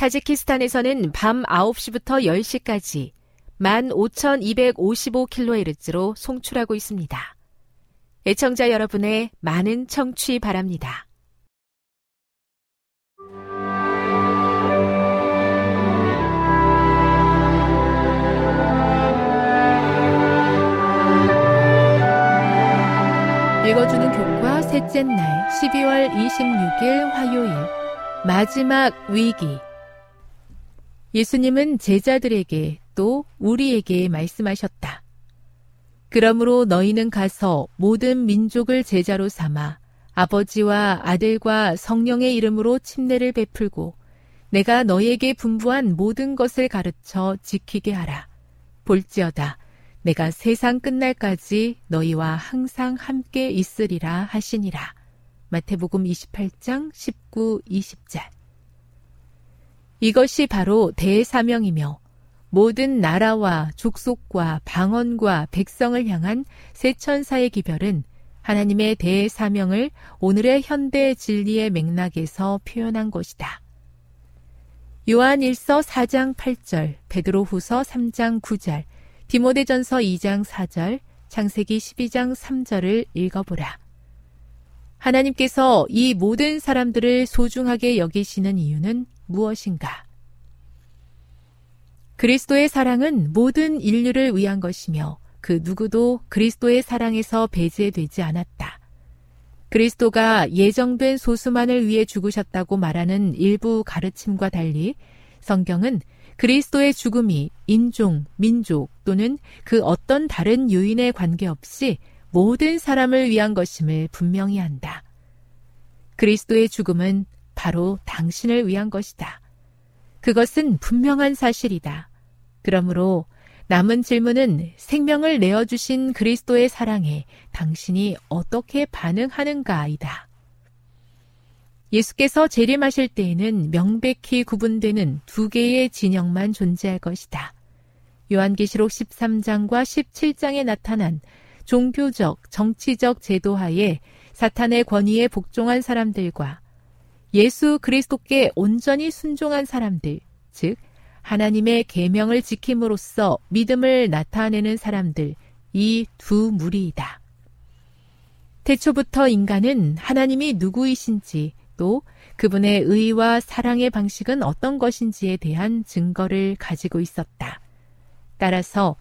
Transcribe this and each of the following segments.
타지키스탄에서는 밤 9시부터 10시까지 15,255kHz로 송출하고 있습니다. 애청자 여러분의 많은 청취 바랍니다. 읽어주는 교과 셋째 날 12월 26일 화요일 마지막 위기 예수님은 제자들에게 또 우리에게 말씀하셨다. 그러므로 너희는 가서 모든 민족을 제자로 삼아 아버지와 아들과 성령의 이름으로 침례를 베풀고 내가 너희에게 분부한 모든 것을 가르쳐 지키게 하라. 볼지어다. 내가 세상 끝날까지 너희와 항상 함께 있으리라 하시니라. 마태복음 28장 19, 20절. 이것이 바로 대사명이며 모든 나라와 족속과 방언과 백성을 향한 세천사의 기별은 하나님의 대사명을 오늘의 현대 진리의 맥락에서 표현한 것이다. 요한 1서 4장 8절, 베드로 후서 3장 9절, 디모데전서 2장 4절, 창세기 12장 3절을 읽어보라. 하나님께서 이 모든 사람들을 소중하게 여기시는 이유는 무엇인가? 그리스도의 사랑은 모든 인류를 위한 것이며 그 누구도 그리스도의 사랑에서 배제되지 않았다. 그리스도가 예정된 소수만을 위해 죽으셨다고 말하는 일부 가르침과 달리 성경은 그리스도의 죽음이 인종, 민족 또는 그 어떤 다른 요인에 관계없이 모든 사람을 위한 것임을 분명히 한다. 그리스도의 죽음은 바로 당신을 위한 것이다. 그것은 분명한 사실이다. 그러므로 남은 질문은 생명을 내어주신 그리스도의 사랑에 당신이 어떻게 반응하는가이다. 예수께서 재림하실 때에는 명백히 구분되는 두 개의 진영만 존재할 것이다. 요한계시록 13장과 17장에 나타난 종교적, 정치적 제도하에 사탄의 권위에 복종한 사람들과 예수 그리스도께 온전히 순종한 사람들, 즉 하나님의 계명을 지킴으로써 믿음을 나타내는 사람들, 이 두 무리이다. 태초부터 인간은 하나님이 누구이신지 또 그분의 의와 사랑의 방식은 어떤 것인지에 대한 증거를 가지고 있었다. 따라서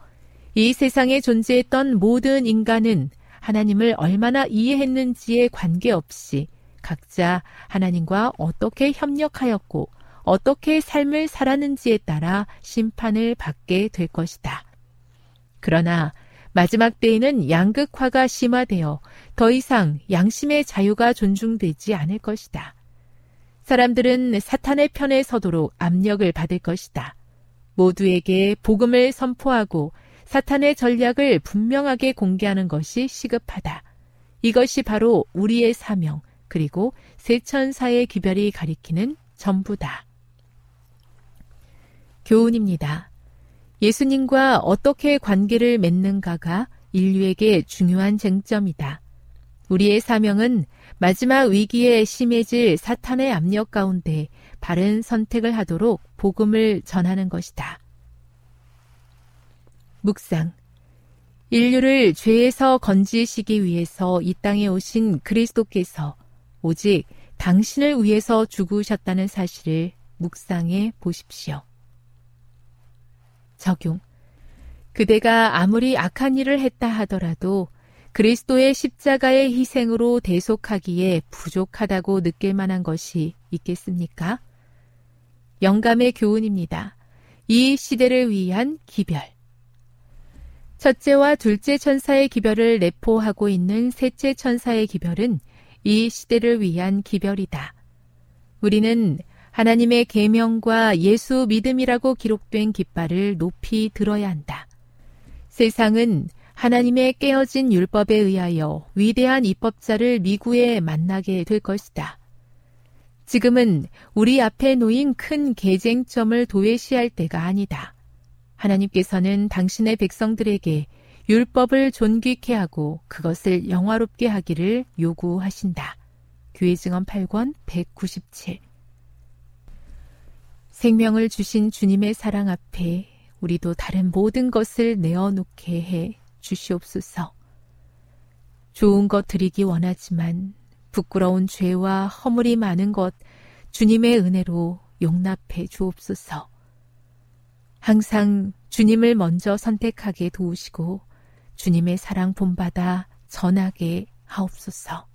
이 세상에 존재했던 모든 인간은 하나님을 얼마나 이해했는지에 관계없이 각자 하나님과 어떻게 협력하였고 어떻게 삶을 살았는지에 따라 심판을 받게 될 것이다. 그러나 마지막 때에는 양극화가 심화되어 더 이상 양심의 자유가 존중되지 않을 것이다. 사람들은 사탄의 편에 서도록 압력을 받을 것이다. 모두에게 복음을 선포하고 사탄의 전략을 분명하게 공개하는 것이 시급하다. 이것이 바로 우리의 사명, 그리고 세천사의 기별이 가리키는 전부다. 교훈입니다. 예수님과 어떻게 관계를 맺는가가 인류에게 중요한 쟁점이다. 우리의 사명은 마지막 위기에 심해질 사탄의 압력 가운데 바른 선택을 하도록 복음을 전하는 것이다. 묵상. 인류를 죄에서 건지시기 위해서 이 땅에 오신 그리스도께서 오직 당신을 위해서 죽으셨다는 사실을 묵상해 보십시오. 적용. 그대가 아무리 악한 일을 했다 하더라도 그리스도의 십자가의 희생으로 대속하기에 부족하다고 느낄 만한 것이 있겠습니까? 영감의 교훈입니다. 이 시대를 위한 기별. 첫째와 둘째 천사의 기별을 내포하고 있는 셋째 천사의 기별은 이 시대를 위한 기별이다. 우리는 하나님의 계명과 예수 믿음이라고 기록된 깃발을 높이 들어야 한다. 세상은 하나님의 깨어진 율법에 의하여 위대한 입법자를 미구에 만나게 될 것이다. 지금은 우리 앞에 놓인 큰 개쟁점을 도외시할 때가 아니다. 하나님께서는 당신의 백성들에게 율법을 존귀케 하고 그것을 영화롭게 하기를 요구하신다. 교회 증언 8권 197 생명을 주신 주님의 사랑 앞에 우리도 다른 모든 것을 내어놓게 해 주시옵소서. 좋은 것 드리기 원하지만 부끄러운 죄와 허물이 많은 것 주님의 은혜로 용납해 주옵소서. 항상 주님을 먼저 선택하게 도우시고 주님의 사랑 본받아 전하게 하옵소서.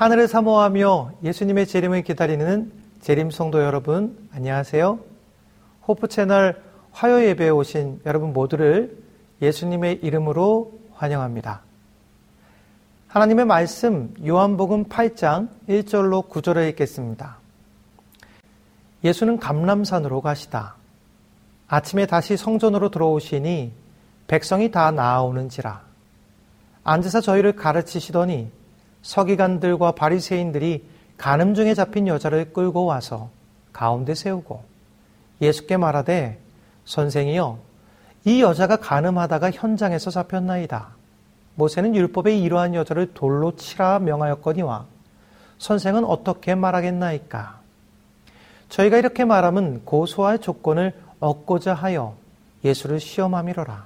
하늘을 사모하며 예수님의 재림을 기다리는 재림 성도 여러분, 안녕하세요. 호프 채널 화요 예배에 오신 여러분 모두를 예수님의 이름으로 환영합니다. 하나님의 말씀 요한복음 8장 1절로 9절을 읽겠습니다. 예수는 감람산으로 가시다. 아침에 다시 성전으로 들어오시니 백성이 다 나아오는지라. 앉으사 저희를 가르치시더니 서기관들과 바리새인들이 간음 중에 잡힌 여자를 끌고 와서 가운데 세우고 예수께 말하되 선생이여 이 여자가 간음하다가 현장에서 잡혔나이다. 모세는 율법에 이러한 여자를 돌로 치라 명하였거니와 선생은 어떻게 말하겠나이까? 저희가 이렇게 말하면 고소할 조건을 얻고자 하여 예수를 시험함이로라.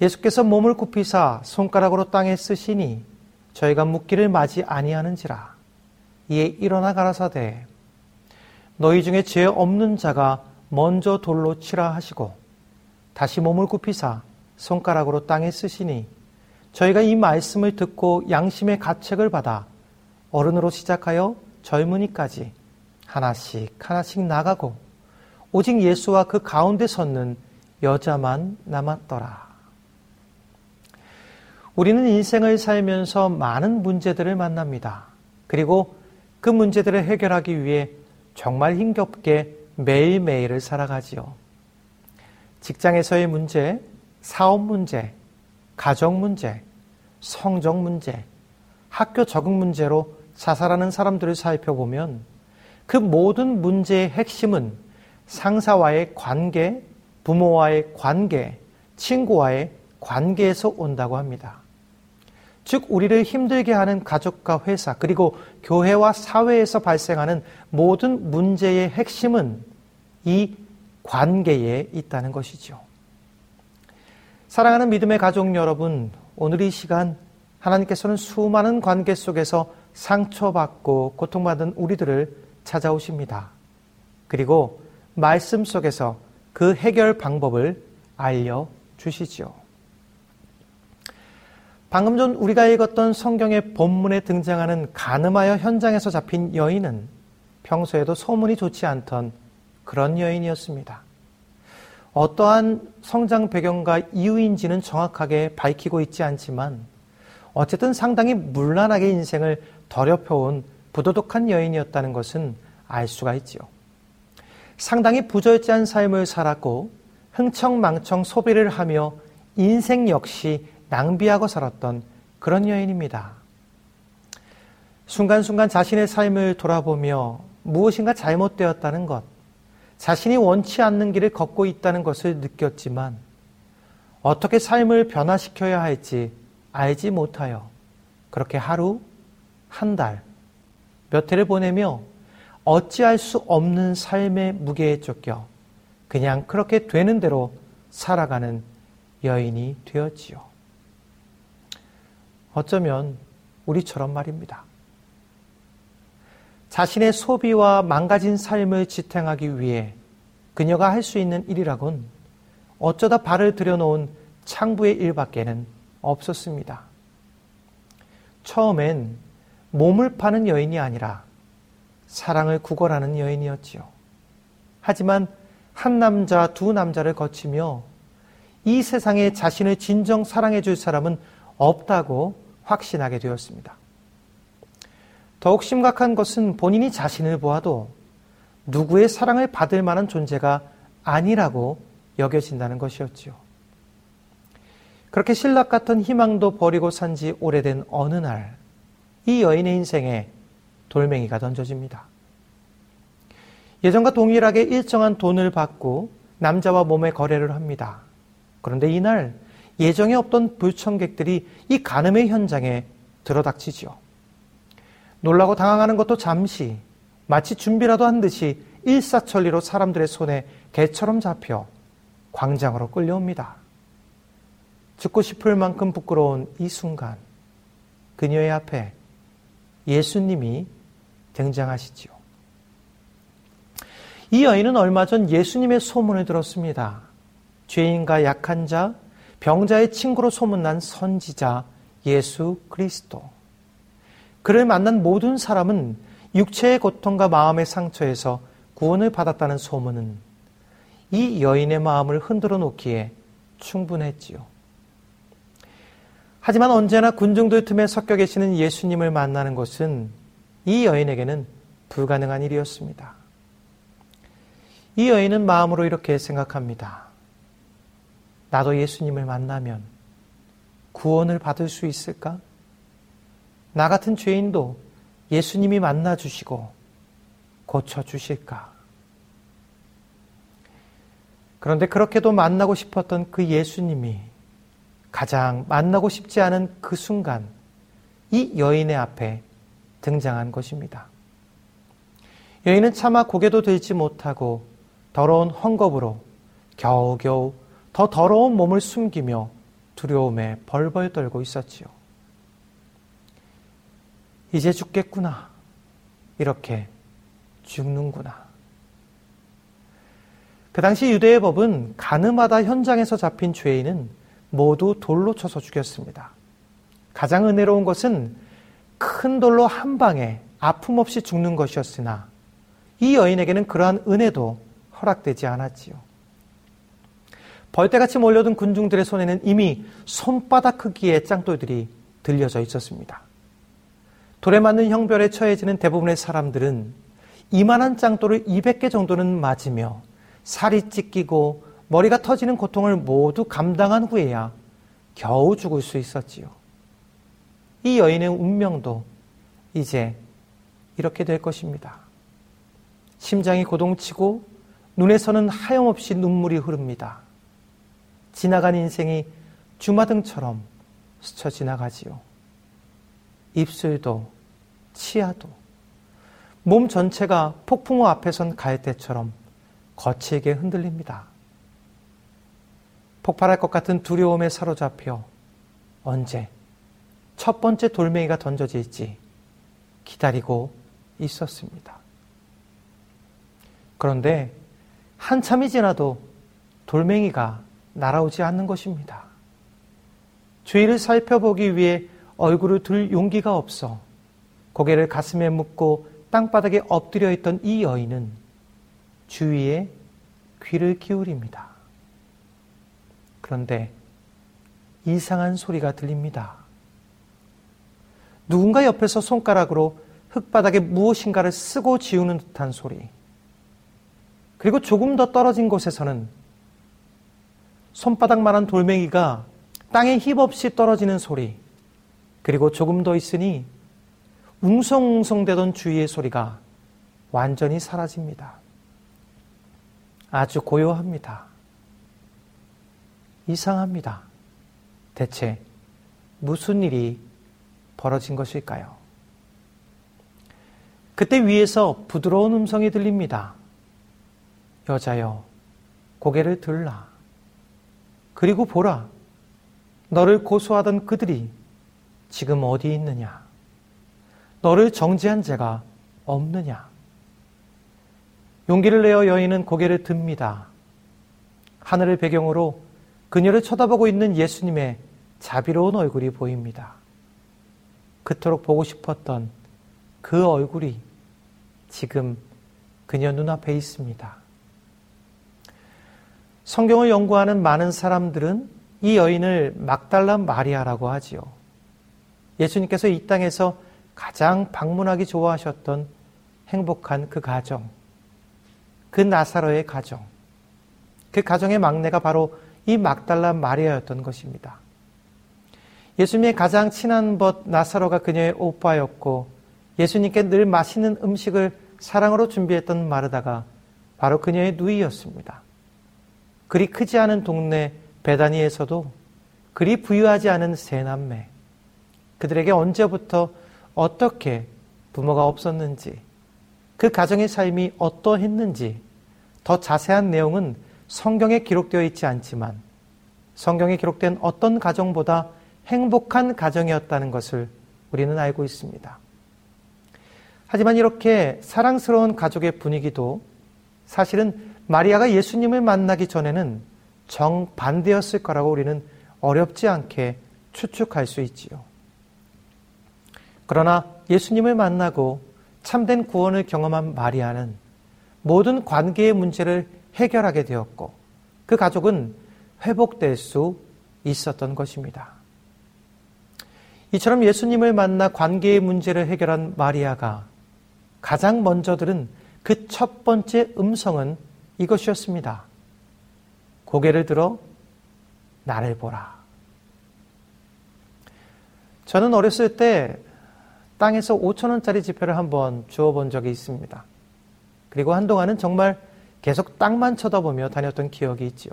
예수께서 몸을 굽히사 손가락으로 땅에 쓰시니 저희가 묻기를 맞이 아니하는지라. 이에 일어나 가라사대 너희 중에 죄 없는 자가 먼저 돌로 치라 하시고 다시 몸을 굽히사 손가락으로 땅에 쓰시니 저희가 이 말씀을 듣고 양심의 가책을 받아 어른으로 시작하여 젊은이까지 하나씩 하나씩 나가고 오직 예수와 그 가운데 섰는 여자만 남았더라. 우리는 인생을 살면서 많은 문제들을 만납니다. 그리고 그 문제들을 해결하기 위해 정말 힘겹게 매일매일을 살아가지요. 직장에서의 문제, 사업 문제, 가정 문제, 성적 문제, 학교 적응 문제로 자살하는 사람들을 살펴보면 그 모든 문제의 핵심은 상사와의 관계, 부모와의 관계, 친구와의 관계에서 온다고 합니다. 즉 우리를 힘들게 하는 가족과 회사 그리고 교회와 사회에서 발생하는 모든 문제의 핵심은 이 관계에 있다는 것이죠. 사랑하는 믿음의 가족 여러분, 오늘 이 시간 하나님께서는 수많은 관계 속에서 상처받고 고통받은 우리들을 찾아오십니다. 그리고 말씀 속에서 그 해결 방법을 알려 주시죠. 방금 전 우리가 읽었던 성경의 본문에 등장하는 가늠하여 현장에서 잡힌 여인은 평소에도 소문이 좋지 않던 그런 여인이었습니다. 어떠한 성장 배경과 이유인지는 정확하게 밝히고 있지 않지만 어쨌든 상당히 문란하게 인생을 더럽혀온 부도덕한 여인이었다는 것은 알 수가 있지요. 상당히 부절제한 삶을 살았고 흥청망청 소비를 하며 인생 역시 낭비하고 살았던 그런 여인입니다. 순간순간 자신의 삶을 돌아보며 무엇인가 잘못되었다는 것, 자신이 원치 않는 길을 걷고 있다는 것을 느꼈지만 어떻게 삶을 변화시켜야 할지 알지 못하여 그렇게 하루, 한 달, 몇 해를 보내며 어찌할 수 없는 삶의 무게에 쫓겨 그냥 그렇게 되는 대로 살아가는 여인이 되었지요. 어쩌면 우리처럼 말입니다. 자신의 소비와 망가진 삶을 지탱하기 위해 그녀가 할 수 있는 일이라곤 어쩌다 발을 들여놓은 창부의 일밖에는 없었습니다. 처음엔 몸을 파는 여인이 아니라 사랑을 구걸하는 여인이었지요. 하지만 한 남자, 두 남자를 거치며 이 세상에 자신을 진정 사랑해 줄 사람은 없다고 확신하게 되었습니다. 더욱 심각한 것은 본인이 자신을 보아도 누구의 사랑을 받을 만한 존재가 아니라고 여겨진다는 것이었지요. 그렇게 신락 같은 희망도 버리고 산 지 오래된 어느 날, 이 여인의 인생에 돌멩이가 던져집니다. 예전과 동일하게 일정한 돈을 받고 남자와 몸의 거래를 합니다. 그런데 이날 예정에 없던 불청객들이 이 간음의 현장에 들어닥치지요. 놀라고 당황하는 것도 잠시 마치 준비라도 한 듯이 일사천리로 사람들의 손에 개처럼 잡혀 광장으로 끌려옵니다. 죽고 싶을 만큼 부끄러운 이 순간 그녀의 앞에 예수님이 등장하시지요. 이 여인은 얼마 전 예수님의 소문을 들었습니다. 죄인과 약한 자, 병자의 친구로 소문난 선지자 예수 그리스도. 그를 만난 모든 사람은 육체의 고통과 마음의 상처에서 구원을 받았다는 소문은 이 여인의 마음을 흔들어 놓기에 충분했지요. 하지만 언제나 군중들 틈에 섞여 계시는 예수님을 만나는 것은 이 여인에게는 불가능한 일이었습니다. 이 여인은 마음으로 이렇게 생각합니다. 나도 예수님을 만나면 구원을 받을 수 있을까? 나 같은 죄인도 예수님이 만나 주시고 고쳐 주실까? 그런데 그렇게도 만나고 싶었던 그 예수님이 가장 만나고 싶지 않은 그 순간 이 여인의 앞에 등장한 것입니다. 여인은 차마 고개도 들지 못하고 더러운 헝겊으로 겨우겨우 더 더러운 몸을 숨기며 두려움에 벌벌 떨고 있었지요. 이제 죽겠구나. 이렇게 죽는구나. 그 당시 유대의 법은 가늠하다 현장에서 잡힌 죄인은 모두 돌로 쳐서 죽였습니다. 가장 은혜로운 것은 큰 돌로 한 방에 아픔 없이 죽는 것이었으나 이 여인에게는 그러한 은혜도 허락되지 않았지요. 벌떼같이 몰려든 군중들의 손에는 이미 손바닥 크기의 짱돌들이 들려져 있었습니다. 돌에 맞는 형별에 처해지는 대부분의 사람들은 이만한 짱돌을 200개 정도는 맞으며 살이 찢기고 머리가 터지는 고통을 모두 감당한 후에야 겨우 죽을 수 있었지요. 이 여인의 운명도 이제 이렇게 될 것입니다. 심장이 고동치고 눈에서는 하염없이 눈물이 흐릅니다. 지나간 인생이 주마등처럼 스쳐 지나가지요. 입술도 치아도 몸 전체가 폭풍우 앞에 선 갈대처럼 거칠게 흔들립니다. 폭발할 것 같은 두려움에 사로잡혀 언제 첫 번째 돌멩이가 던져질지 기다리고 있었습니다. 그런데 한참이 지나도 돌멩이가 날아오지 않는 것입니다. 주위를 살펴보기 위해 얼굴을 들 용기가 없어 고개를 가슴에 묻고 땅바닥에 엎드려 있던 이 여인은 주위에 귀를 기울입니다. 그런데 이상한 소리가 들립니다. 누군가 옆에서 손가락으로 흙바닥에 무엇인가를 쓰고 지우는 듯한 소리. 그리고 조금 더 떨어진 곳에서는 손바닥만한 돌멩이가 땅에 힘없이 떨어지는 소리. 그리고 조금 더 있으니 웅성웅성대던 주위의 소리가 완전히 사라집니다. 아주 고요합니다. 이상합니다. 대체 무슨 일이 벌어진 것일까요? 그때 위에서 부드러운 음성이 들립니다. 여자여, 고개를 들라. 그리고 보라. 너를 고소하던 그들이 지금 어디 있느냐? 너를 정지한 자가 없느냐? 용기를 내어 여인은 고개를 듭니다. 하늘을 배경으로 그녀를 쳐다보고 있는 예수님의 자비로운 얼굴이 보입니다. 그토록 보고 싶었던 그 얼굴이 지금 그녀 눈앞에 있습니다. 성경을 연구하는 많은 사람들은 이 여인을 막달라 마리아라고 하지요. 예수님께서 이 땅에서 가장 방문하기 좋아하셨던 행복한 그 가정, 그 나사로의 가정, 그 가정의 막내가 바로 이 막달라 마리아였던 것입니다. 예수님의 가장 친한 벗 나사로가 그녀의 오빠였고 예수님께 늘 맛있는 음식을 사랑으로 준비했던 마르다가 바로 그녀의 누이였습니다. 그리 크지 않은 동네 베다니에서도 그리 부유하지 않은 세 남매. 그들에게 언제부터 어떻게 부모가 없었는지, 그 가정의 삶이 어떠했는지 더 자세한 내용은 성경에 기록되어 있지 않지만 성경에 기록된 어떤 가정보다 행복한 가정이었다는 것을 우리는 알고 있습니다. 하지만 이렇게 사랑스러운 가족의 분위기도 사실은 마리아가 예수님을 만나기 전에는 정반대였을 거라고 우리는 어렵지 않게 추측할 수 있지요. 그러나 예수님을 만나고 참된 구원을 경험한 마리아는 모든 관계의 문제를 해결하게 되었고 그 가족은 회복될 수 있었던 것입니다. 이처럼 예수님을 만나 관계의 문제를 해결한 마리아가 가장 먼저 들은 그 첫 번째 음성은 이것이었습니다. 고개를 들어 나를 보라. 저는 어렸을 때 땅에서 5천원짜리 지폐를 한번 주워본 적이 있습니다. 그리고 한동안은 정말 계속 땅만 쳐다보며 다녔던 기억이 있지요.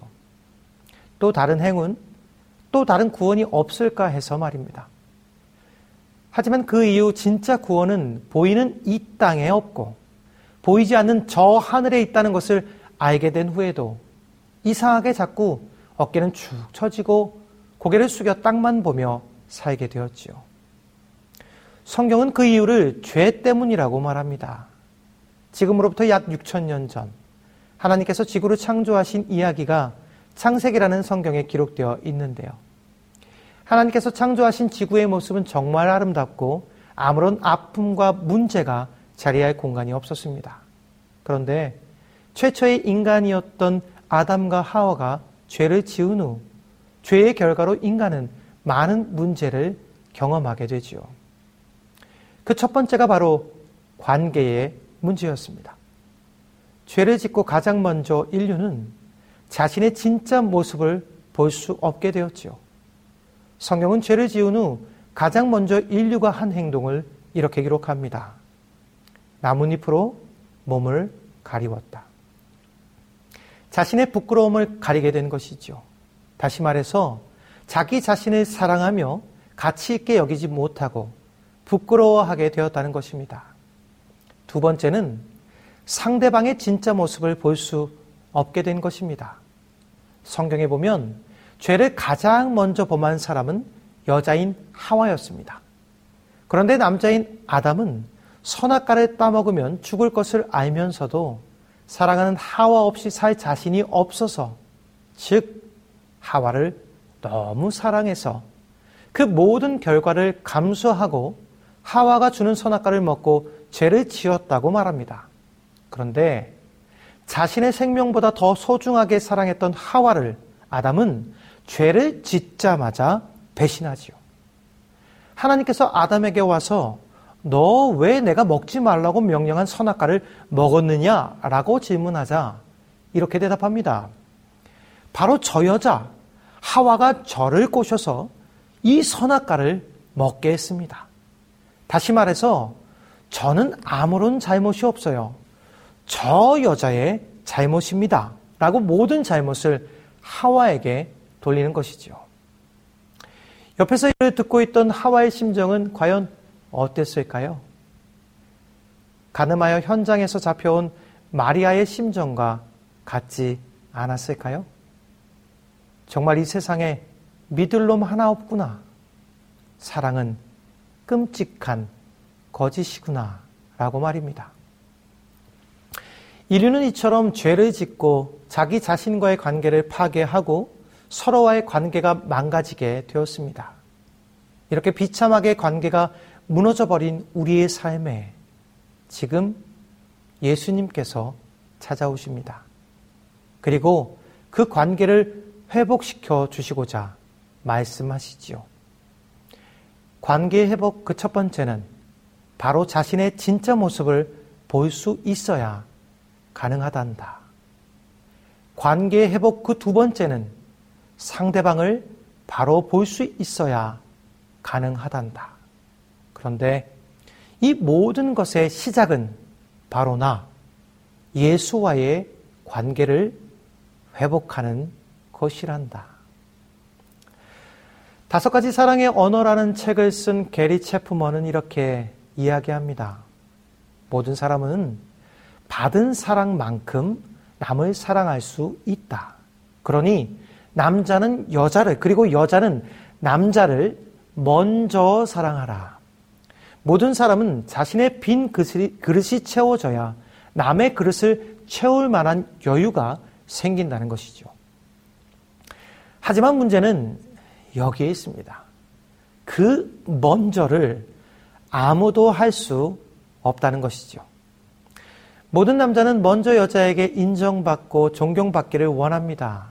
또 다른 행운, 또 다른 구원이 없을까 해서 말입니다. 하지만 그 이후 진짜 구원은 보이는 이 땅에 없고 보이지 않는 저 하늘에 있다는 것을 알게 된 후에도 이상하게 자꾸 어깨는 축 처지고 고개를 숙여 땅만 보며 살게 되었지요. 성경은 그 이유를 죄 때문이라고 말합니다. 지금으로부터 약 6천년 전 하나님께서 지구를 창조하신 이야기가 창세기라는 성경에 기록되어 있는데요. 하나님께서 창조하신 지구의 모습은 정말 아름답고 아무런 아픔과 문제가 자리할 공간이 없었습니다. 그런데 최초의 인간이었던 아담과 하와가 죄를 지은 후 죄의 결과로 인간은 많은 문제를 경험하게 되지요. 그 첫 번째가 바로 관계의 문제였습니다. 죄를 짓고 가장 먼저 인류는 자신의 진짜 모습을 볼 수 없게 되었지요. 성경은 죄를 지은 후 가장 먼저 인류가 한 행동을 이렇게 기록합니다. 나뭇잎으로 몸을 가리웠다. 자신의 부끄러움을 가리게 된 것이죠. 다시 말해서 자기 자신을 사랑하며 가치 있게 여기지 못하고 부끄러워하게 되었다는 것입니다. 두 번째는 상대방의 진짜 모습을 볼 수 없게 된 것입니다. 성경에 보면 죄를 가장 먼저 범한 사람은 여자인 하와였습니다. 그런데 남자인 아담은 선악과를 따먹으면 죽을 것을 알면서도 사랑하는 하와 없이 살 자신이 없어서 즉 하와를 너무 사랑해서 그 모든 결과를 감수하고 하와가 주는 선악과를 먹고 죄를 지었다고 말합니다. 그런데 자신의 생명보다 더 소중하게 사랑했던 하와를 아담은 죄를 짓자마자 배신하지요. 하나님께서 아담에게 와서 너 왜 내가 먹지 말라고 명령한 선악과를 먹었느냐? 라고 질문하자 이렇게 대답합니다. 바로 저 여자, 하와가 저를 꼬셔서 이 선악과를 먹게 했습니다. 다시 말해서 저는 아무런 잘못이 없어요. 저 여자의 잘못입니다. 라고 모든 잘못을 하와에게 돌리는 것이죠. 옆에서 이를 듣고 있던 하와의 심정은 과연 어땠을까요? 가늠하여 현장에서 잡혀온 마리아의 심정과 같지 않았을까요? 정말 이 세상에 믿을 놈 하나 없구나. 사랑은 끔찍한 거짓이구나. 라고 말입니다. 인류는 이처럼 죄를 짓고 자기 자신과의 관계를 파괴하고 서로와의 관계가 망가지게 되었습니다. 이렇게 비참하게 관계가 무너져 버린 우리의 삶에 지금 예수님께서 찾아오십니다. 그리고 그 관계를 회복시켜 주시고자 말씀하시지요. 관계 회복 그 첫 번째는 바로 자신의 진짜 모습을 볼 수 있어야 가능하단다. 관계 회복 그 두 번째는 상대방을 바로 볼 수 있어야 가능하단다. 그런데 이 모든 것의 시작은 바로 나, 예수와의 관계를 회복하는 것이란다. 다섯 가지 사랑의 언어라는 책을 쓴 게리 체프먼은 이렇게 이야기합니다. 모든 사람은 받은 사랑만큼 남을 사랑할 수 있다. 그러니 남자는 여자를, 그리고 여자는 남자를 먼저 사랑하라. 모든 사람은 자신의 빈 그릇이, 채워져야 남의 그릇을 채울 만한 여유가 생긴다는 것이죠. 하지만 문제는 여기에 있습니다. 그 먼저를 아무도 할 수 없다는 것이죠. 모든 남자는 먼저 여자에게 인정받고 존경받기를 원합니다.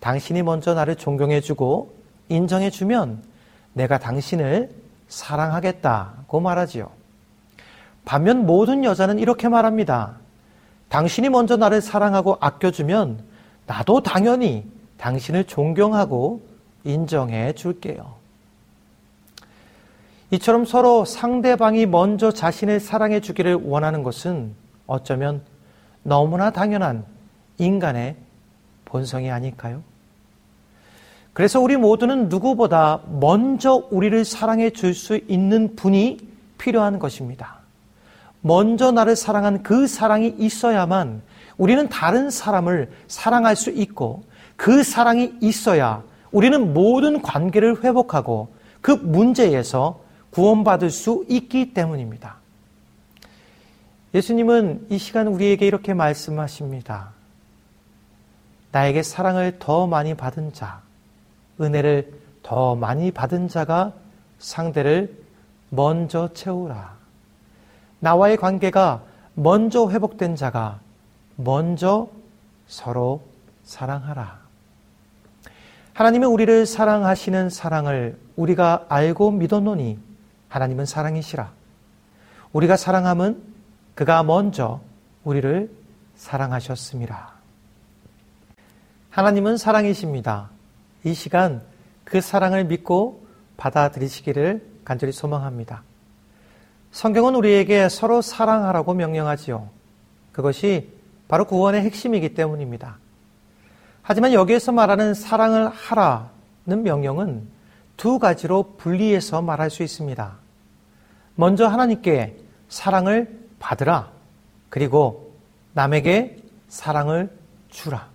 당신이 먼저 나를 존경해주고 인정해주면 내가 당신을 사랑하겠다고 말하지요. 반면 모든 여자는 이렇게 말합니다. 당신이 먼저 나를 사랑하고 아껴주면 나도 당연히 당신을 존경하고 인정해 줄게요. 이처럼 서로 상대방이 먼저 자신을 사랑해 주기를 원하는 것은 어쩌면 너무나 당연한 인간의 본성이 아닐까요? 그래서 우리 모두는 누구보다 먼저 우리를 사랑해 줄 수 있는 분이 필요한 것입니다. 먼저 나를 사랑한 그 사랑이 있어야만 우리는 다른 사람을 사랑할 수 있고 그 사랑이 있어야 우리는 모든 관계를 회복하고 그 문제에서 구원받을 수 있기 때문입니다. 예수님은 이 시간 우리에게 이렇게 말씀하십니다. 나에게 사랑을 더 많이 받은 자, 은혜를 더 많이 받은 자가 상대를 먼저 채우라. 나와의 관계가 먼저 회복된 자가 먼저 서로 사랑하라. 하나님은 우리를 사랑하시는 사랑을 우리가 알고 믿었노니 하나님은 사랑이시라. 우리가 사랑함은 그가 먼저 우리를 사랑하셨습니다. 하나님은 사랑이십니다. 이 시간 그 사랑을 믿고 받아들이시기를 간절히 소망합니다. 성경은 우리에게 서로 사랑하라고 명령하지요. 그것이 바로 구원의 핵심이기 때문입니다. 하지만 여기에서 말하는 사랑을 하라는 명령은 두 가지로 분리해서 말할 수 있습니다. 먼저 하나님께 사랑을 받으라. 그리고 남에게 사랑을 주라.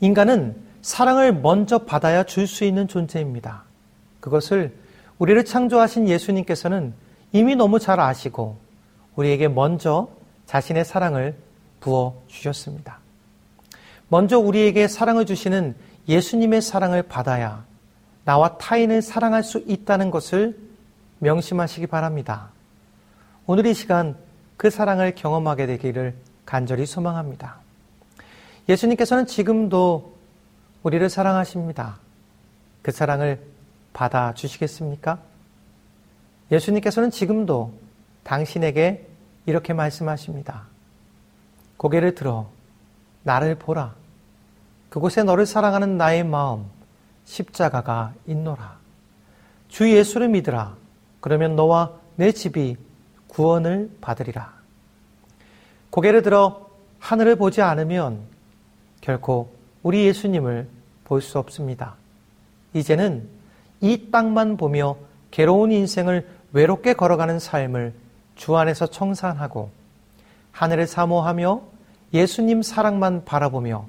인간은 사랑을 먼저 받아야 줄 수 있는 존재입니다. 그것을 우리를 창조하신 예수님께서는 이미 너무 잘 아시고 우리에게 먼저 자신의 사랑을 부어 주셨습니다. 먼저 우리에게 사랑을 주시는 예수님의 사랑을 받아야 나와 타인을 사랑할 수 있다는 것을 명심하시기 바랍니다. 오늘 이 시간 그 사랑을 경험하게 되기를 간절히 소망합니다. 예수님께서는 지금도 우리를 사랑하십니다. 그 사랑을 받아 주시겠습니까? 예수님께서는 지금도 당신에게 이렇게 말씀하십니다. 고개를 들어 나를 보라. 그곳에 너를 사랑하는 나의 마음, 십자가가 있노라. 주 예수를 믿으라. 그러면 너와 내 집이 구원을 받으리라. 고개를 들어 하늘을 보지 않으면 결코 우리 예수님을 볼 수 없습니다. 이제는 이 땅만 보며 괴로운 인생을 외롭게 걸어가는 삶을 주 안에서 청산하고 하늘을 사모하며 예수님 사랑만 바라보며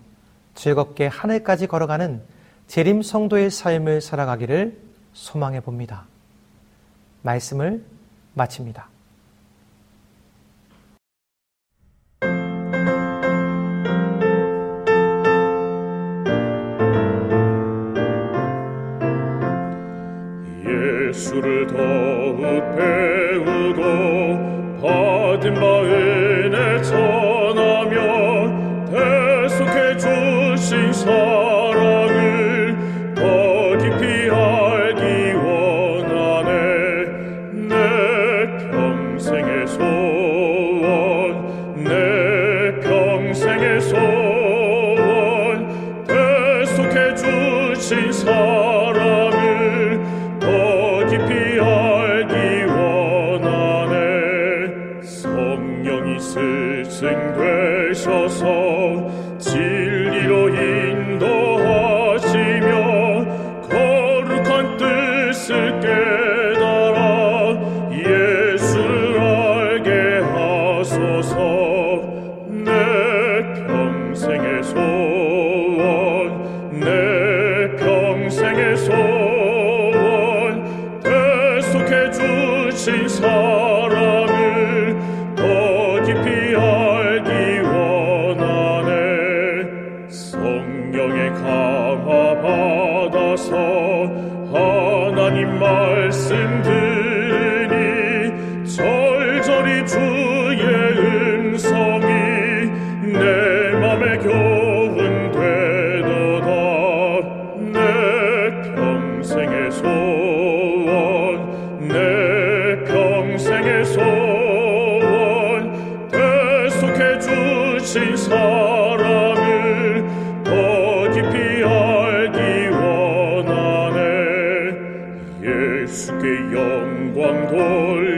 즐겁게 하늘까지 걸어가는 재림 성도의 삶을 살아가기를 소망해 봅니다. 말씀을 마칩니다. 예수를 더욱 배우고 받은 바 은혜 전하며 주신 사 Lord.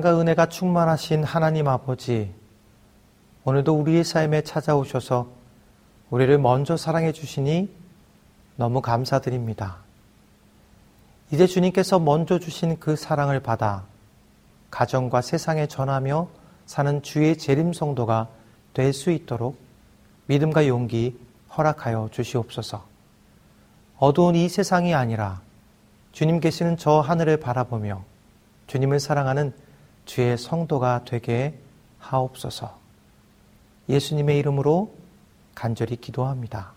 사랑과 은혜가 충만하신 하나님 아버지, 오늘도 우리의 삶에 찾아오셔서 우리를 먼저 사랑해 주시니 너무 감사드립니다. 이제 주님께서 먼저 주신 그 사랑을 받아 가정과 세상에 전하며 사는 주의 재림 성도가 될 수 있도록 믿음과 용기 허락하여 주시옵소서. 어두운 이 세상이 아니라 주님 계시는 저 하늘을 바라보며 주님을 사랑하는 주의 성도가 되게 하옵소서. 예수님의 이름으로 간절히 기도합니다.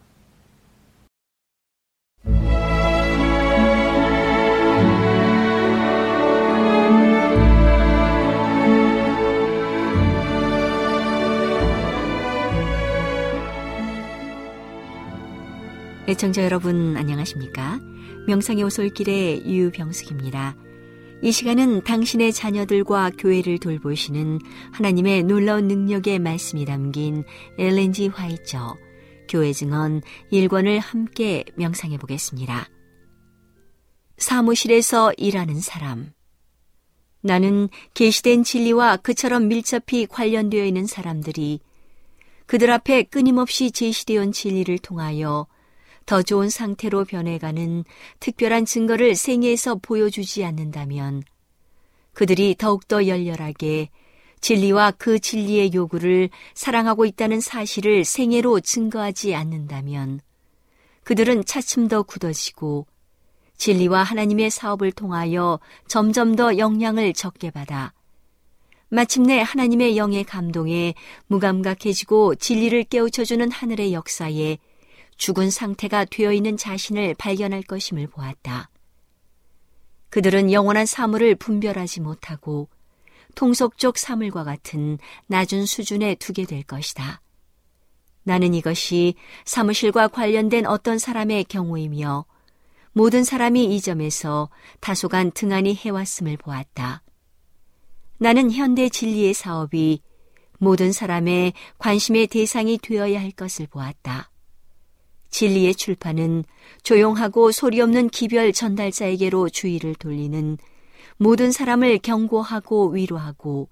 애청자 여러분 안녕하십니까? 명상의 오솔길의 유병숙입니다. 이 시간은 당신의 자녀들과 교회를 돌보시는 하나님의 놀라운 능력의 말씀이 담긴 엘렌지 화이처 교회 증언 1권을 함께 명상해 보겠습니다. 사무실에서 일하는 사람 나는 계시된 진리와 그처럼 밀접히 관련되어 있는 사람들이 그들 앞에 끊임없이 제시되어 온 진리를 통하여 더 좋은 상태로 변해가는 특별한 증거를 생애에서 보여주지 않는다면 그들이 더욱더 열렬하게 진리와 그 진리의 요구를 사랑하고 있다는 사실을 생애로 증거하지 않는다면 그들은 차츰 더 굳어지고 진리와 하나님의 사업을 통하여 점점 더 영향을 적게 받아 마침내 하나님의 영의 감동에 무감각해지고 진리를 깨우쳐주는 하늘의 역사에 죽은 상태가 되어 있는 자신을 발견할 것임을 보았다. 그들은 영원한 사물을 분별하지 못하고 통속적 사물과 같은 낮은 수준에 두게 될 것이다. 나는 이것이 사무실과 관련된 어떤 사람의 경우이며 모든 사람이 이 점에서 다소간 등한히 해왔음을 보았다. 나는 현대 진리의 사업이 모든 사람의 관심의 대상이 되어야 할 것을 보았다. 진리의 출판은 조용하고 소리 없는 기별 전달자에게로 주의를 돌리는 모든 사람을 경고하고 위로하고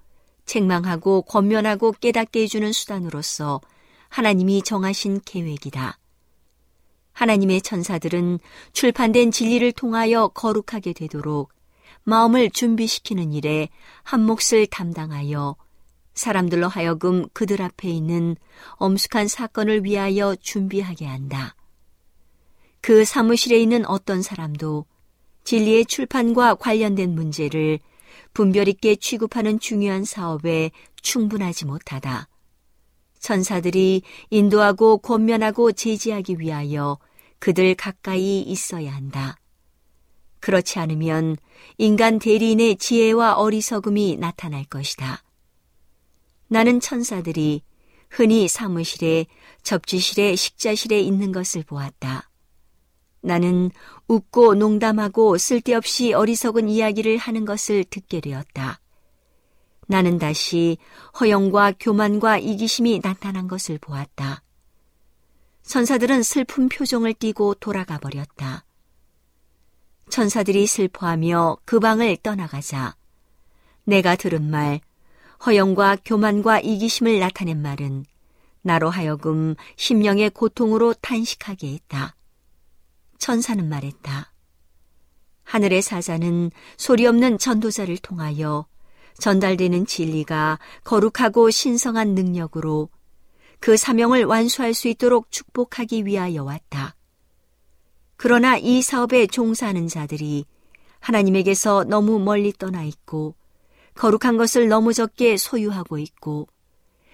책망하고 권면하고 깨닫게 해주는 수단으로서 하나님이 정하신 계획이다. 하나님의 천사들은 출판된 진리를 통하여 거룩하게 되도록 마음을 준비시키는 일에 한 몫을 담당하여 사람들로 하여금 그들 앞에 있는 엄숙한 사건을 위하여 준비하게 한다. 그 사무실에 있는 어떤 사람도 진리의 출판과 관련된 문제를 분별 있게 취급하는 중요한 사업에 충분하지 못하다. 천사들이 인도하고 권면하고 제지하기 위하여 그들 가까이 있어야 한다. 그렇지 않으면 인간 대리인의 지혜와 어리석음이 나타날 것이다. 나는 천사들이 흔히 사무실에, 접지실에, 식자실에 있는 것을 보았다. 나는 웃고 농담하고 쓸데없이 어리석은 이야기를 하는 것을 듣게 되었다. 나는 다시 허영과 교만과 이기심이 나타난 것을 보았다. 천사들은 슬픈 표정을 띠고 돌아가 버렸다. 천사들이 슬퍼하며 그 방을 떠나가자 내가 들은 말, 허영과 교만과 이기심을 나타낸 말은 나로 하여금 심령의 고통으로 탄식하게 했다. 천사는 말했다. 하늘의 사자는 소리 없는 전도자를 통하여 전달되는 진리가 거룩하고 신성한 능력으로 그 사명을 완수할 수 있도록 축복하기 위하여 왔다. 그러나 이 사업에 종사하는 자들이 하나님에게서 너무 멀리 떠나 있고 거룩한 것을 너무 적게 소유하고 있고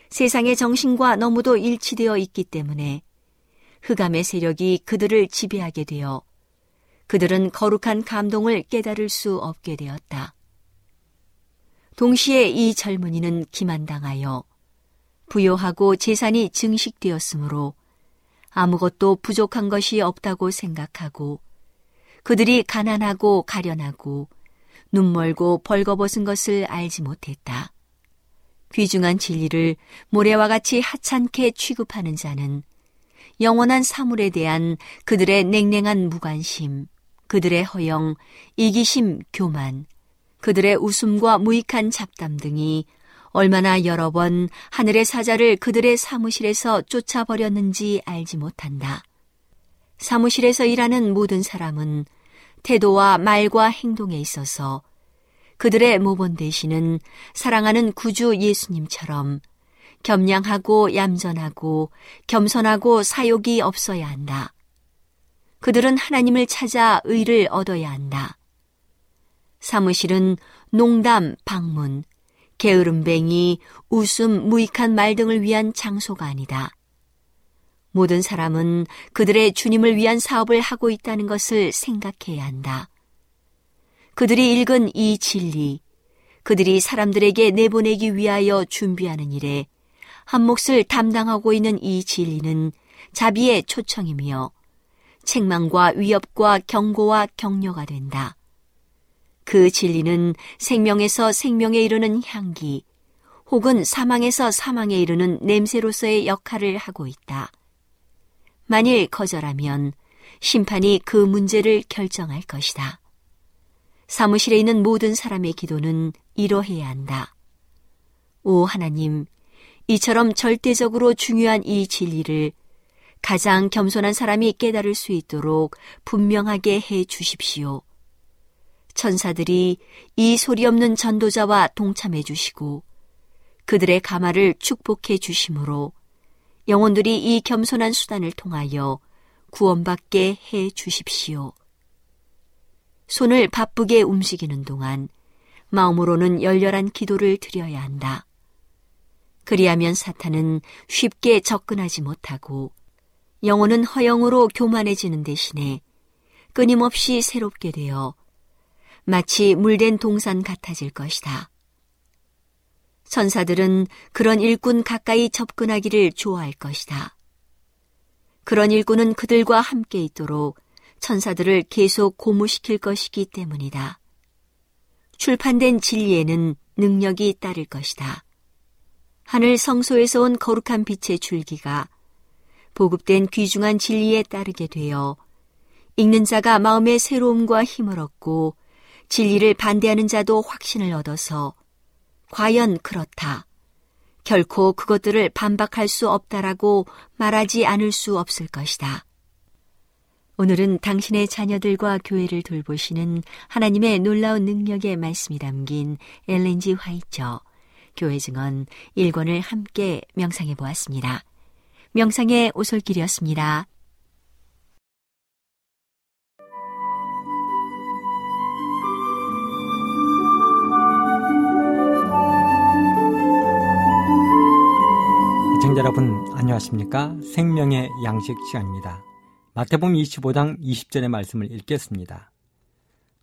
세상의 정신과 너무도 일치되어 있기 때문에 흑암의 세력이 그들을 지배하게 되어 그들은 거룩한 감동을 깨달을 수 없게 되었다. 동시에 이 젊은이는 기만당하여 부여하고 재산이 증식되었으므로 아무것도 부족한 것이 없다고 생각하고 그들이 가난하고 가련하고 눈멀고 벌거벗은 것을 알지 못했다. 귀중한 진리를 모래와 같이 하찮게 취급하는 자는 영원한 사물에 대한 그들의 냉랭한 무관심, 그들의 허영, 이기심, 교만, 그들의 웃음과 무익한 잡담 등이 얼마나 여러 번 하늘의 사자를 그들의 사무실에서 쫓아버렸는지 알지 못한다. 사무실에서 일하는 모든 사람은 태도와 말과 행동에 있어서 그들의 모본 대신은 사랑하는 구주 예수님처럼 겸양하고 얌전하고 겸손하고 사욕이 없어야 한다. 그들은 하나님을 찾아 의를 얻어야 한다. 사무실은 농담, 방문, 게으름뱅이, 웃음, 무익한 말 등을 위한 장소가 아니다. 모든 사람은 그들의 주님을 위한 사업을 하고 있다는 것을 생각해야 한다. 그들이 읽은 이 진리, 그들이 사람들에게 내보내기 위하여 준비하는 일에 한 몫을 담당하고 있는 이 진리는 자비의 초청이며 책망과 위협과 경고와 격려가 된다. 그 진리는 생명에서 생명에 이르는 향기, 혹은 사망에서 사망에 이르는 냄새로서의 역할을 하고 있다. 만일 거절하면 심판이 그 문제를 결정할 것이다. 사무실에 있는 모든 사람의 기도는 이러해야 한다. 오 하나님, 이처럼 절대적으로 중요한 이 진리를 가장 겸손한 사람이 깨달을 수 있도록 분명하게 해 주십시오. 천사들이 이 소리 없는 전도자와 동참해 주시고 그들의 가마를 축복해 주심으로 영혼들이 이 겸손한 수단을 통하여 구원받게 해 주십시오. 손을 바쁘게 움직이는 동안 마음으로는 열렬한 기도를 드려야 한다. 그리하면 사탄은 쉽게 접근하지 못하고 영혼은 허영으로 교만해지는 대신에 끊임없이 새롭게 되어 마치 물된 동산 같아질 것이다. 천사들은 그런 일꾼 가까이 접근하기를 좋아할 것이다. 그런 일꾼은 그들과 함께 있도록 천사들을 계속 고무시킬 것이기 때문이다. 출판된 진리에는 능력이 따를 것이다. 하늘 성소에서 온 거룩한 빛의 줄기가 보급된 귀중한 진리에 따르게 되어 읽는 자가 마음의 새로움과 힘을 얻고 진리를 반대하는 자도 확신을 얻어서 과연 그렇다. 결코 그것들을 반박할 수 없다라고 말하지 않을 수 없을 것이다. 오늘은 당신의 자녀들과 교회를 돌보시는 하나님의 놀라운 능력의 말씀이 담긴 엘렌지 화이처 교회 증언 1권을 함께 명상해 보았습니다. 명상의 오솔길이었습니다. 시청자 여러분 안녕하십니까? 생명의 양식 시간입니다. 마태복음 25장 20절의 말씀을 읽겠습니다.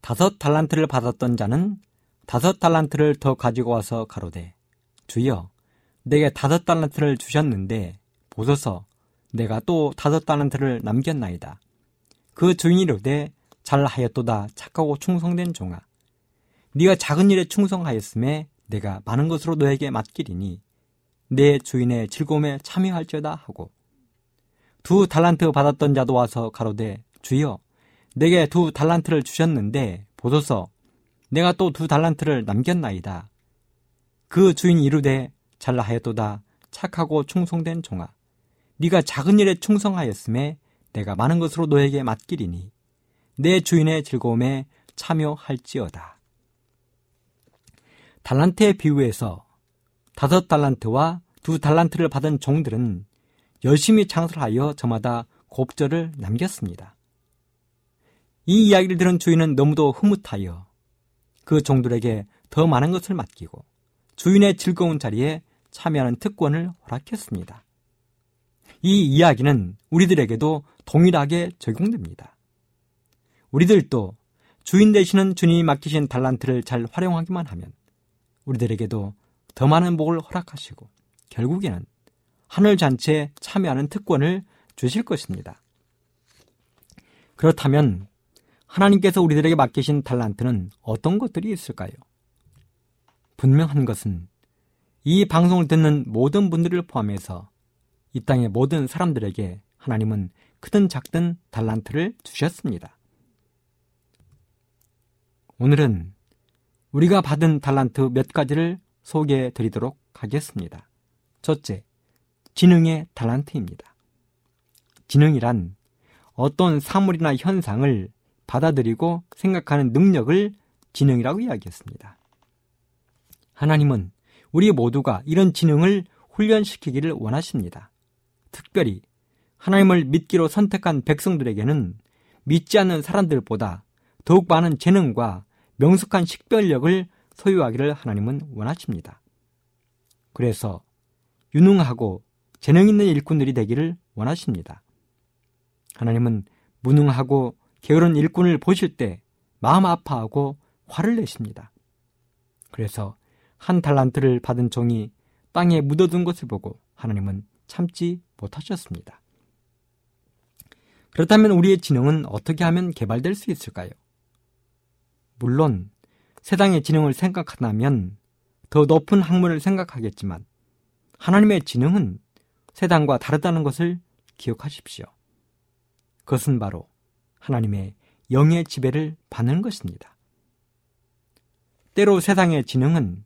다섯 달란트를 받았던 자는 다섯 달란트를 더 가지고 와서 가로되 주여 내게 다섯 달란트를 주셨는데 보소서 내가 또 다섯 달란트를 남겼나이다. 그 주인이 이르되 잘하였도다 착하고 충성된 종아 네가 작은 일에 충성하였음에 내가 많은 것으로 너에게 맡기리니 내 주인의 즐거움에 참여할지어다 하고 두 달란트 받았던 자도 와서 가로되 주여 내게 두 달란트를 주셨는데 보소서 내가 또 두 달란트를 남겼나이다. 그 주인이 이르되 잘라하였도다 착하고 충성된 종아 네가 작은 일에 충성하였음에 내가 많은 것으로 너에게 맡기리니 내 주인의 즐거움에 참여할지어다. 달란트의 비유에서 다섯 달란트와 두 달란트를 받은 종들은 열심히 창설하여 저마다 곱절을 남겼습니다. 이 이야기를 들은 주인은 너무도 흐뭇하여 그 종들에게 더 많은 것을 맡기고 주인의 즐거운 자리에 참여하는 특권을 허락했습니다. 이 이야기는 우리들에게도 동일하게 적용됩니다. 우리들도 주인 되시는 주님이 맡기신 달란트를 잘 활용하기만 하면 우리들에게도 더 많은 복을 허락하시고 결국에는 하늘 잔치에 참여하는 특권을 주실 것입니다. 그렇다면 하나님께서 우리들에게 맡기신 달란트는 어떤 것들이 있을까요? 분명한 것은 이 방송을 듣는 모든 분들을 포함해서 이 땅의 모든 사람들에게 하나님은 크든 작든 달란트를 주셨습니다. 오늘은 우리가 받은 달란트 몇 가지를 소개해 드리도록 하겠습니다. 첫째, 지능의 달란트입니다. 지능이란 어떤 사물이나 현상을 받아들이고 생각하는 능력을 지능이라고 이야기했습니다. 하나님은 우리 모두가 이런 지능을 훈련시키기를 원하십니다. 특별히 하나님을 믿기로 선택한 백성들에게는 믿지 않는 사람들보다 더욱 많은 재능과 명숙한 식별력을 소유하기를 하나님은 원하십니다. 그래서 유능하고 재능 있는 일꾼들이 되기를 원하십니다. 하나님은 무능하고 게으른 일꾼을 보실 때 마음 아파하고 화를 내십니다. 그래서 한 달란트를 받은 종이 땅에 묻어둔 것을 보고 하나님은 참지 못하셨습니다. 그렇다면 우리의 지능은 어떻게 하면 개발될 수 있을까요? 물론 세상의 지능을 생각한다면 더 높은 학문을 생각하겠지만 하나님의 지능은 세상과 다르다는 것을 기억하십시오. 그것은 바로 하나님의 영의 지배를 받는 것입니다. 때로 세상의 지능은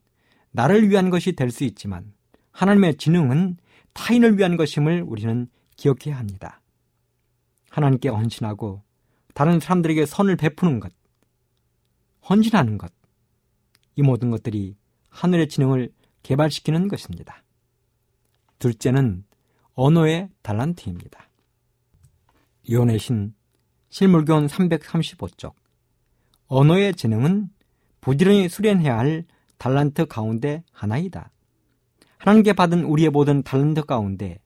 나를 위한 것이 될 수 있지만 하나님의 지능은 타인을 위한 것임을 우리는 기억해야 합니다. 하나님께 헌신하고 다른 사람들에게 선을 베푸는 것, 헌신하는 것, 이 모든 것들이 하늘의 지능을 개발시키는 것입니다. 둘째는 언어의 달란트입니다. 요의 신 실물견 335쪽 언어의 재능은 부지런히 수련해야 할 달란트 가운데 하나이다. 하나님께 받은 우리의 모든 달란트 가운데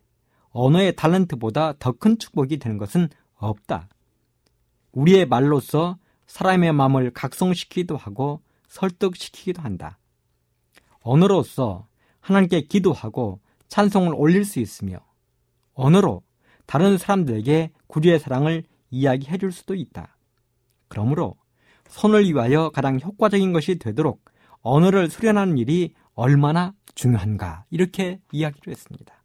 언어의 달란트보다 더 큰 축복이 되는 것은 없다. 우리의 말로써 사람의 마음을 각성시키기도 하고 설득시키기도 한다. 언어로서 하나님께 기도하고 찬송을 올릴 수 있으며 언어로 다른 사람들에게 구주의 사랑을 이야기해 줄 수도 있다. 그러므로 손을 위하여 가장 효과적인 것이 되도록 언어를 수련하는 일이 얼마나 중요한가 이렇게 이야기를 했습니다.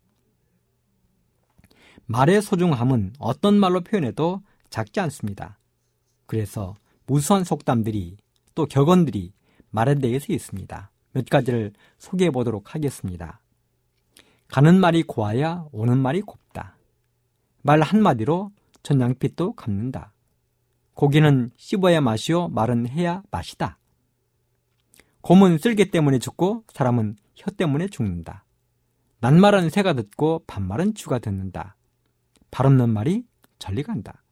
말의 소중함은 어떤 말로 표현해도 작지 않습니다. 그래서 무수한 속담들이 또 격언들이 말에 대해서 있습니다. 몇 가지를 소개해 보도록 하겠습니다. 가는 말이 고와야 오는 말이 곱다. 말 한마디로 전양빛도 갚는다. 고기는 씹어야 맛이요, 말은 해야 맛이다. 곰은 쓸개 때문에 죽고 사람은 혀 때문에 죽는다. 낱말은 새가 듣고 반말은 쥐가 듣는다. 발 없는 말이 전리 간다.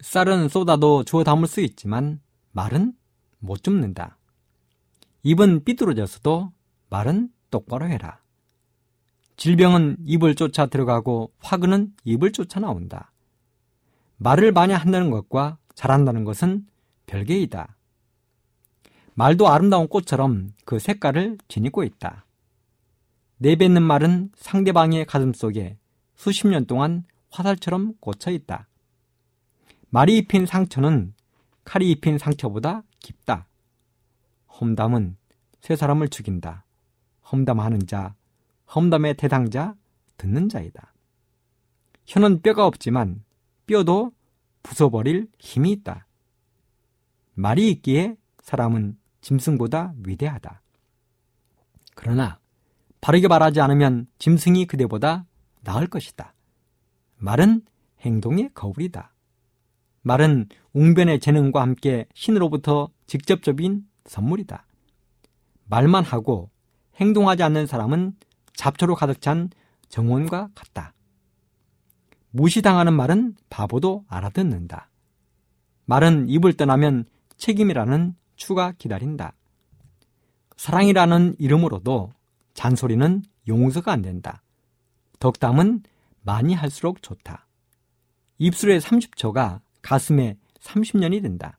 쌀은 쏟아도 주워 담을 수 있지만 말은 못 줍는다. 입은 삐뚤어졌어도 말은 똑바로 해라. 질병은 입을 쫓아 들어가고 화근은 입을 쫓아 나온다. 말을 많이 한다는 것과 잘한다는 것은 별개이다. 말도 아름다운 꽃처럼 그 색깔을 지니고 있다. 내뱉는 말은 상대방의 가슴 속에 수십 년 동안 화살처럼 꽂혀 있다. 말이 입힌 상처는 칼이 입힌 상처보다 깊다. 험담은 세 사람을 죽인다. 험담하는 자, 험담의 대상자, 듣는 자이다. 혀는 뼈가 없지만 뼈도 부숴버릴 힘이 있다. 말이 있기에 사람은 짐승보다 위대하다. 그러나 바르게 말하지 않으면 짐승이 그대보다 나을 것이다. 말은 행동의 거울이다. 말은 웅변의 재능과 함께 신으로부터 직접적인 선물이다. 말만 하고 행동하지 않는 사람은 잡초로 가득 찬 정원과 같다. 무시당하는 말은 바보도 알아듣는다. 말은 입을 떠나면 책임이라는 추가 기다린다. 사랑이라는 이름으로도 잔소리는 용서가 안 된다. 덕담은 많이 할수록 좋다. 입술의 30초가 가슴에 30년이 된다.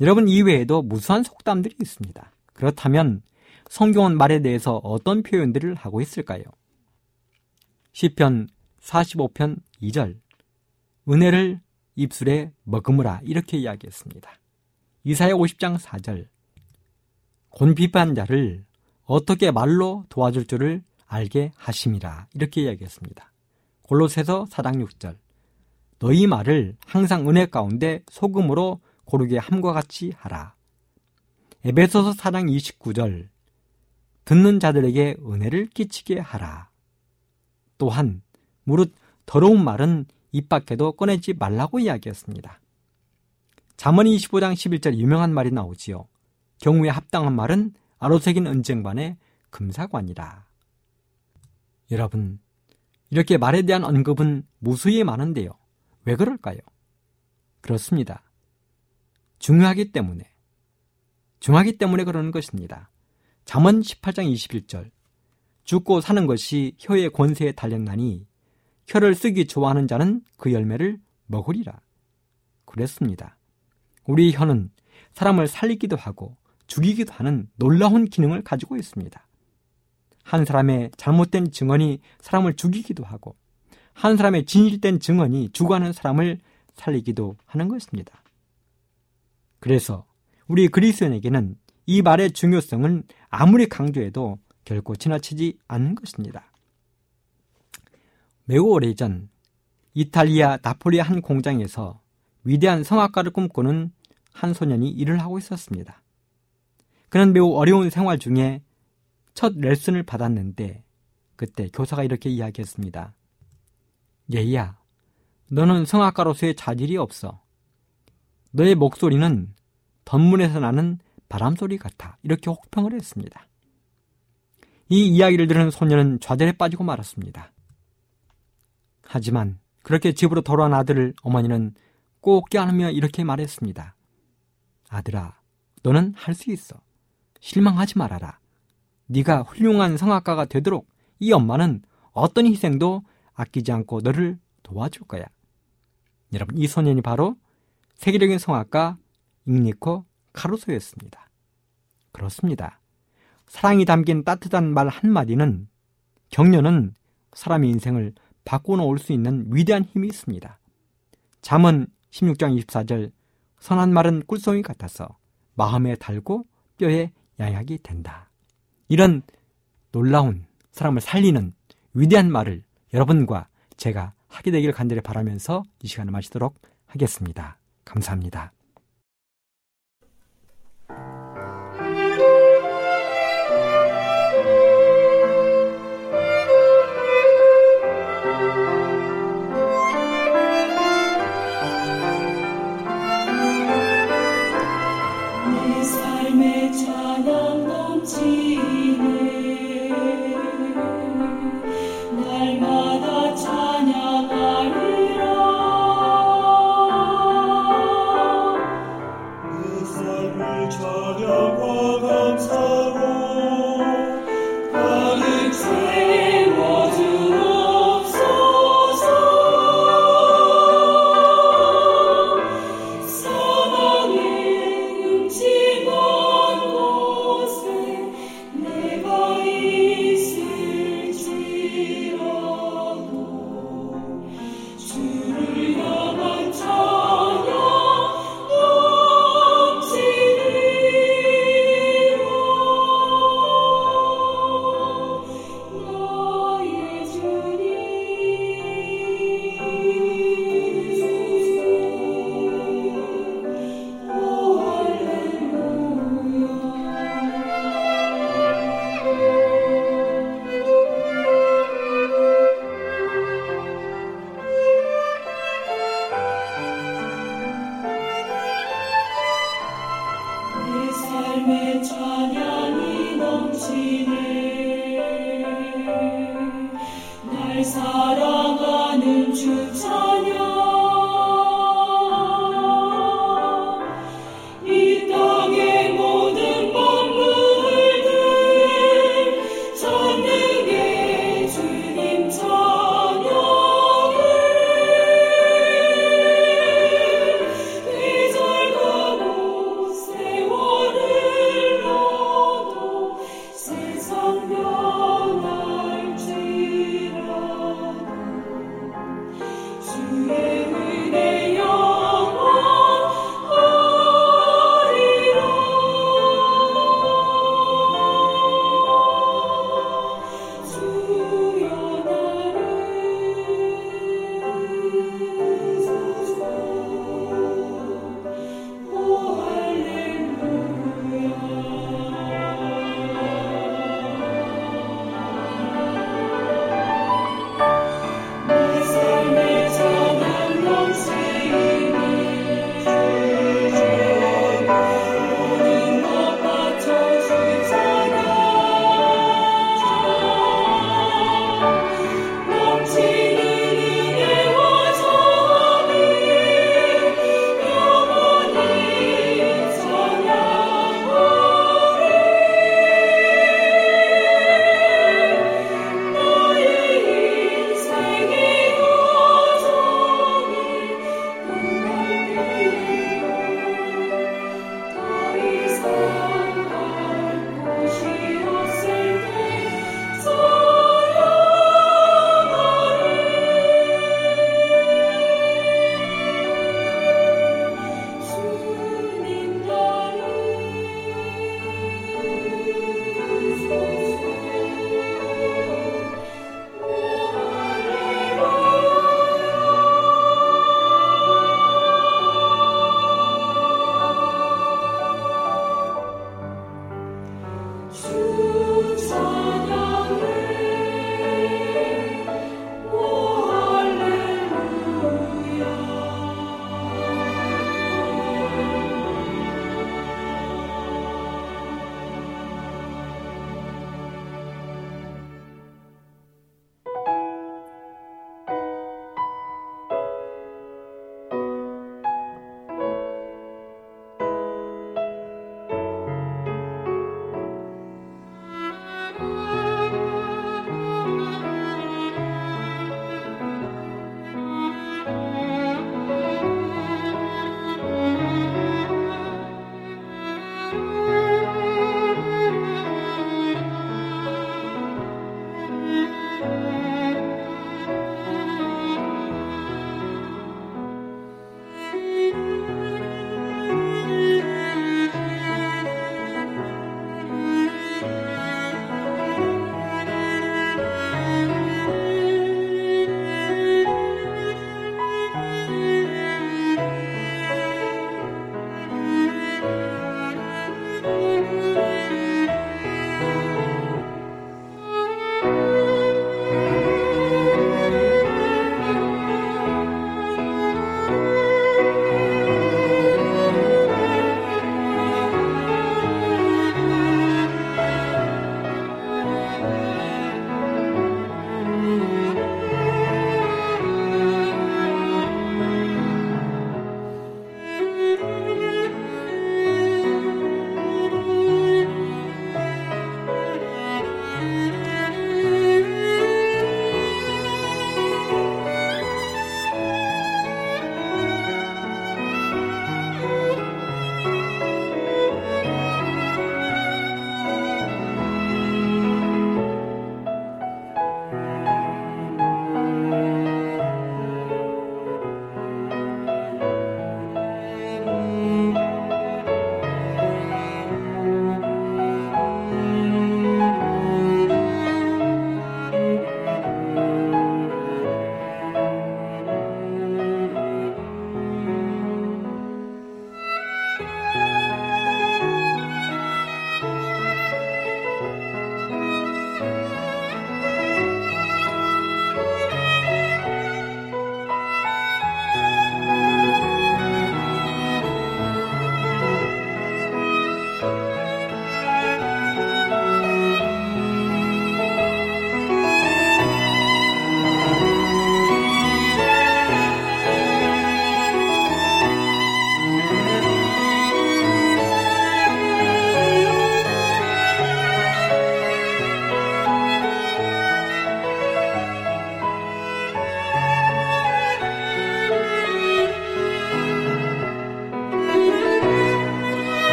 여러분 이외에도 무수한 속담들이 있습니다. 그렇다면 성경은 말에 대해서 어떤 표현들을 하고 있을까요? 시편 45편 2절 은혜를 입술에 머금으라 이렇게 이야기했습니다. 이사야 50장 4절 곤비판 자를 어떻게 말로 도와줄 줄을 알게 하심이라 이렇게 이야기했습니다. 골로새서 4장 6절 너희 말을 항상 은혜 가운데 소금으로 고르게 함과 같이 하라. 에베소서 4장 29절 듣는 자들에게 은혜를 끼치게 하라. 또한 무릇 더러운 말은 입 밖에도 꺼내지 말라고 이야기했습니다. 잠언 25장 11절 유명한 말이 나오지요. 경우에 합당한 말은 아로새긴 은쟁반의 금사관이라. 여러분, 이렇게 말에 대한 언급은 무수히 많은데요. 왜 그럴까요? 그렇습니다. 중요하기 때문에. 중요하기 때문에 그러는 것입니다. 잠언 18장 21절. 죽고 사는 것이 혀의 권세에 달렸나니 혀를 쓰기 좋아하는 자는 그 열매를 먹으리라. 그랬습니다. 우리 혀는 사람을 살리기도 하고 죽이기도 하는 놀라운 기능을 가지고 있습니다. 한 사람의 잘못된 증언이 사람을 죽이기도 하고 한 사람의 진실된 증언이 죽어가는 사람을 살리기도 하는 것입니다. 그래서 우리 그리스도인에게는 이 말의 중요성은 아무리 강조해도 결코 지나치지 않는 것입니다. 매우 오래전 이탈리아 나폴리 한 공장에서 위대한 성악가를 꿈꾸는 한 소년이 일을 하고 있었습니다. 그는 매우 어려운 생활 중에 첫 레슨을 받았는데 그때 교사가 이렇게 이야기했습니다. 예희야, 너는 성악가로서의 자질이 없어. 너의 목소리는 던문에서 나는 바람소리 같아. 이렇게 혹평을 했습니다. 이 이야기를 들은 소녀는 좌절에 빠지고 말았습니다. 하지만 그렇게 집으로 돌아온 아들을 어머니는 꼭 껴안으며 이렇게 말했습니다. 아들아, 너는 할 수 있어. 실망하지 말아라. 네가 훌륭한 성악가가 되도록 이 엄마는 어떤 희생도 아끼지 않고 너를 도와줄 거야. 여러분, 이 소년이 바로 세계적인 성악가 잉니코 카루소였습니다. 그렇습니다. 사랑이 담긴 따뜻한 말 한마디는 격려는 사람의 인생을 바꿔놓을 수 있는 위대한 힘이 있습니다. 잠언 16장 24절 선한 말은 꿀송이 같아서 마음에 달고 뼈에 양약이 된다. 이런 놀라운 사람을 살리는 위대한 말을 여러분과 제가 하게 되길 간절히 바라면서 이 시간을 마치도록 하겠습니다. 감사합니다.